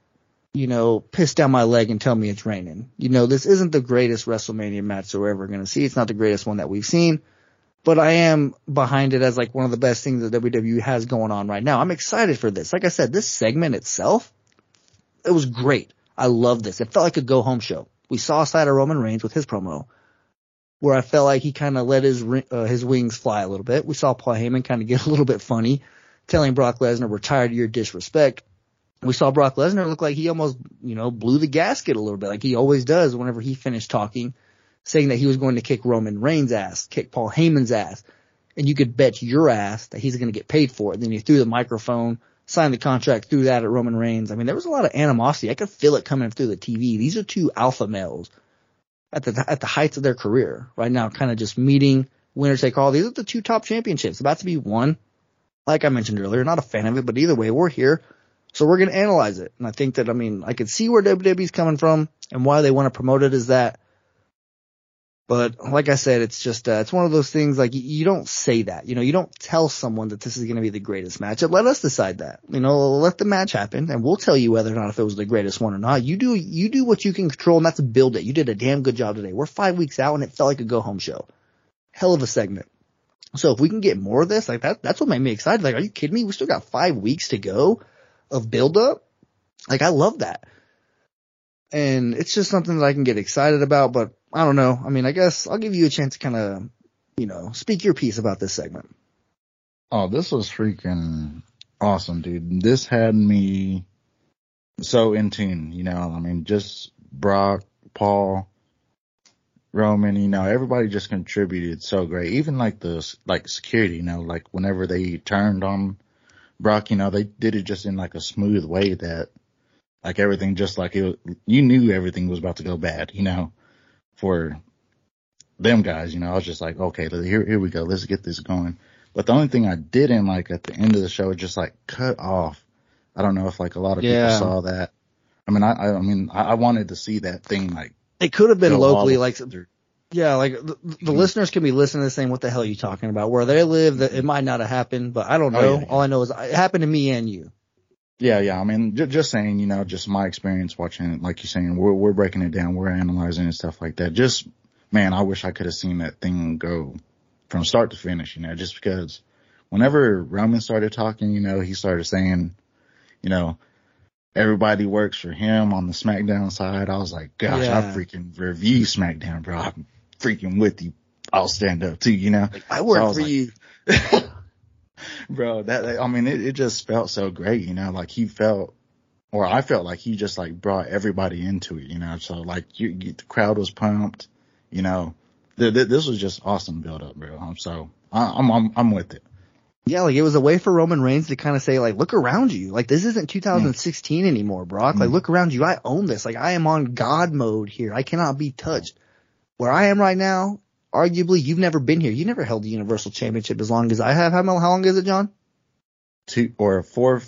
you know, piss down my leg and tell me it's raining. You know, this isn't the greatest WrestleMania match that we're ever going to see. It's not the greatest one that we've seen, but I am behind it as like one of the best things that WWE has going on right now. I'm excited for this. Like I said, this segment itself, it was great. I love this. It felt like a go home show. We saw a side of Roman Reigns with his promo where I felt like he kind of let his uh, his wings fly a little bit. We saw Paul Heyman kind of get a little bit funny, telling Brock Lesnar, "We're tired of your disrespect." We saw Brock Lesnar look like he almost, you know, blew the gasket a little bit, like he always does whenever he finished talking, saying that he was going to kick Roman Reigns' ass, kick Paul Heyman's ass, and you could bet your ass that he's going to get paid for it. Then he threw the microphone, signed the contract, threw that at Roman Reigns. I mean, there was a lot of animosity. I could feel it coming through the TV. These are two alpha males at the at the heights of their career right now, kind of just meeting winner take all. These are the two top championships about to be won. Like I mentioned earlier, not a fan of it, but either way, we're here, so we're gonna analyze it. And I think that I mean I could see where WWE's coming from and why they want to promote it is that. But like I said, it's just, uh, it's one of those things like you, don't say that, you know, you don't tell someone that this is going to be the greatest match. Let us decide that, you know, let the match happen and we'll tell you whether or not if it was the greatest one or not. You do, you do what you can control and that's build it. You did a damn good job today. We're five weeks out and it felt like a go home show. Hell of a segment. So if we can get more of this, like that, that's what made me excited. Like, are you kidding me? We still got five weeks to go of build up. Like I love that. And it's just something that I can get excited about, but I don't know. I mean, I guess I'll give you a chance to kind of, you know, speak your piece about this segment. Oh, this was freaking awesome, dude. This had me so in tune, you know, I mean, just Brock, Paul, Roman, you know, everybody just contributed so great. Even like the, like security, you know, like whenever they turned on Brock, you know, they did it just in like a smooth way that like everything just like it, you knew everything was about to go bad, you know for them guys, you know, I was just like, okay, here, here we go. Let's get this going. But the only thing I didn't like at the end of the show, just like cut off. I don't know if like a lot of yeah. people saw that. I mean, I, I mean, I, wanted to see that thing like. It could have been locally, like, yeah, like the, the mm-hmm. listeners can be listening to saying, what the hell are you talking about? Where they live, that it might not have happened, but I don't know. Oh, yeah, All I know is it happened to me and you. Yeah, yeah. I mean, j- just saying, you know, just my experience watching it, like you're saying, we're, we're breaking it down, we're analyzing and stuff like that. Just, man, I wish I could have seen that thing go from start to finish, you know, just because whenever Roman started talking, you know, he started saying, you know, everybody works for him on the SmackDown side. I was like, gosh, yeah. I freaking review SmackDown, bro. I'm freaking with you. I'll stand up too, you know. Like, I work so I for like, you. bro, that, I mean, it, it just felt so great, you know, like he felt, or I felt like he just like brought everybody into it, you know, so like you, you the crowd was pumped, you know, th- th- this was just awesome build up, bro. I'm so, I, I'm, I'm, I'm with it. Yeah, like it was a way for Roman Reigns to kind of say like, look around you. Like this isn't 2016 mm. anymore, Brock. Mm. Like look around you. I own this. Like I am on God mode here. I cannot be touched. Where I am right now arguably you've never been here. You never held the Universal Championship as long as I have. How, how long is it, John? Two or four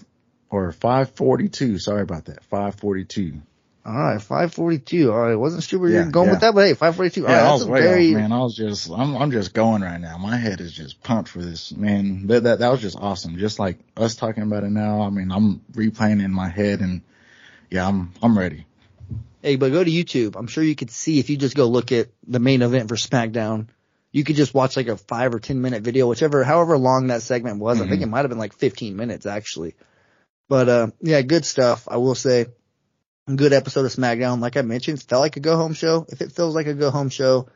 or 542. Sorry about that. 542. All right, 542. All right, wasn't sure where yeah, you're going yeah. with that, but hey, 542. All yeah, right, I was way very... off, man. I was just, I'm, I'm just going right now. My head is just pumped for this, man. That, that, that was just awesome. Just like us talking about it now. I mean, I'm replaying in my head and yeah, I'm, I'm ready. Hey, but go to YouTube. I'm sure you could see if you just go look at the main event for SmackDown. You could just watch like a five or ten minute video, whichever, however long that segment was. Mm-hmm. I think mm-hmm. it might have been like 15 minutes actually. But, uh, yeah, good stuff. I will say good episode of SmackDown. Like I mentioned, felt like a go home show. If it feels like a go home show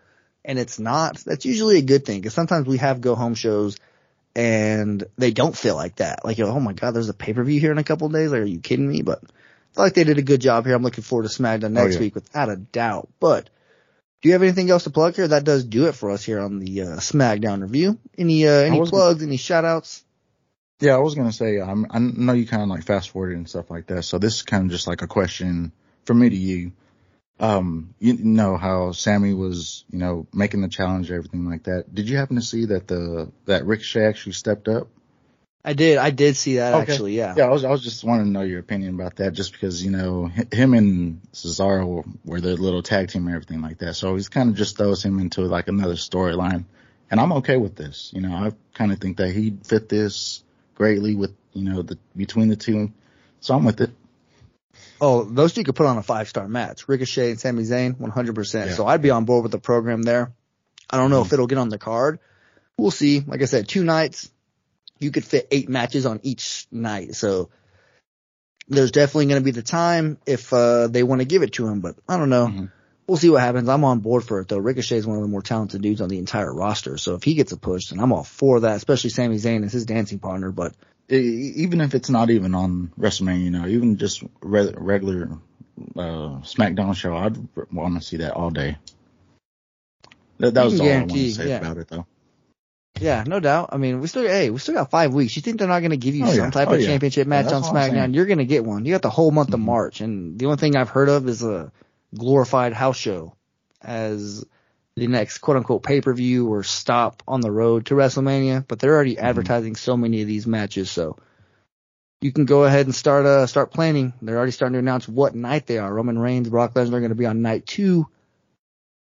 and it's not, that's usually a good thing because sometimes we have go home shows and they don't feel like that. Like, oh my God, there's a pay per view here in a couple days. Like, are you kidding me? But like they did a good job here. I'm looking forward to SmackDown oh, next oh, yeah. week without a doubt. But do you have anything else to plug here? That does do it for us here on the uh, SmackDown review. Any uh, any plugs? Gonna, any shout outs? Yeah, I was gonna say um, I know you kind of like fast forwarded and stuff like that. So this is kind of just like a question from me to you. um, you know how Sami was, you know, making the challenge, everything like that. Did you happen to see that the that Ricochet actually stepped up? I did. I did see that Okay. actually. Yeah. Yeah, I was I was just wanting to know your opinion about that, just because you know him and Cesaro were, were the little tag team and everything like that. So he's kind of just throws him into like another storyline, and I'm okay with this. You know, I kind of think that he fit this greatly with you know the between the two, so I'm with it. Oh, those two could put on a five star match. Ricochet and Sami Zayn, 100%. Yeah. So I'd be on board with the program there. I don't know if mm-hmm. it'll get on the card. We'll see. Like I said, two nights. You could fit eight matches on each night. So there's definitely going to be the time if, uh, they want to give it to him, but I don't know. Mhm. We'll see what happens. I'm on board for it though. Ricochet is one of the more talented dudes on the entire roster. So if he gets a push, then I'm all for that, especially Sami Zayn as his dancing partner. But even if it's not even on WrestleMania, you know, even just re- regular uh, SmackDown show, I'd want to see that all day. That, that was all I wanted to say yeah. about it, though. Yeah, no doubt. I mean, we still, hey, we still got five weeks. You think they're not going to give you Oh, some yeah. type Oh, of yeah. championship match Yeah, on that's what I'm SmackDown? You're going to get one. You got the whole month of Mhm. March, and the only thing I've heard of is a glorified house show as the next quote unquote pay per view or stop on the road to WrestleMania. But they're already Mm-hmm. advertising so many of these matches, so you can go ahead and start uh start planning. They're already starting to announce what night they are. Roman Reigns, Brock Lesnar are going to be on night two.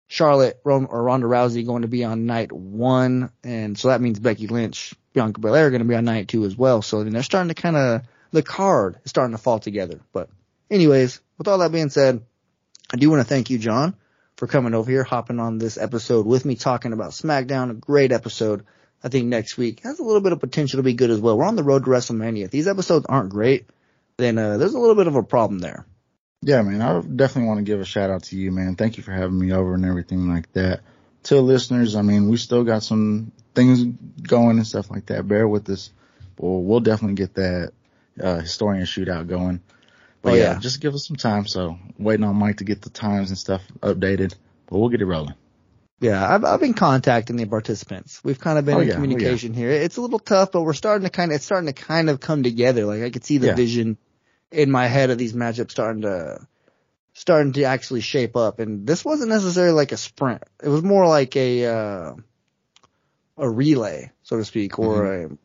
Charlotte Ron- or Ronda Rousey going to be on night one, and so that means Becky Lynch, Bianca Belair are going to be on night two as well. So then they're starting to kind of the card is starting to fall together. But anyways, with all that being said, I do want to thank you, John, for coming over here, hopping on this episode with me, talking about SmackDown. A great episode. I think next week has a little bit of potential to be good as well. We're on the road to WrestleMania. If these episodes aren't great, then uh, there's a little bit of a problem there. Yeah, man, I definitely want to give a shout out to you, man. Thank you for having me over and everything like that. To listeners, I mean, we still got some things going and stuff like that. Bear with us. Well, we'll definitely get that uh, historian shootout going. But Oh, yeah, yeah. just give us some time. So waiting on Mike to get the times and stuff updated, but we'll get it rolling. Yeah, I've, I've been contacting the participants. We've kind of been Oh, in yeah. Oh, yeah. communication here. It's a little tough, but we're starting to kind of, it's starting to kind of come together. Like I could see the vision in my head of these matchups starting to, starting to actually shape up. And this wasn't necessarily like a sprint. It was more like a, uh, a relay, so to speak, or Mm-hmm. a,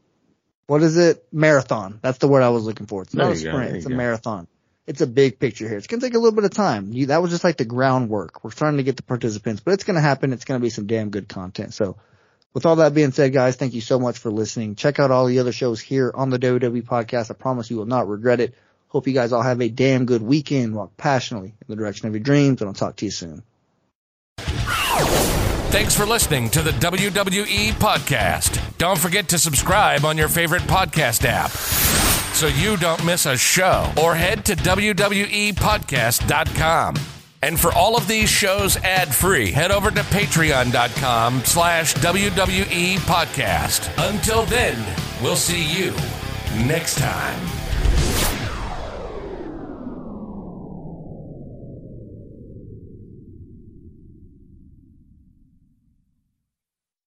what is it? Marathon. That's the word I was looking for. It's not a you go, sprint. It's a go. marathon. It's a big picture here. It's going to take a little bit of time. You, that was just like the groundwork. We're starting to get the participants, but it's going to happen. It's going to be some damn good content. So with all that being said, guys, thank you so much for listening. Check out all the other shows here on the WWE podcast. I promise you will not regret it. Hope you guys all have a damn good weekend. Walk passionately in the direction of your dreams and I'll talk to you soon. Thanks for listening to the WWE Podcast. Don't forget to subscribe on your favorite podcast app so you don't miss a show or head to WWEpodcast.com. And for all of these shows ad-free, head over to patreon.com slash WWE Podcast. Until then, we'll see you next time.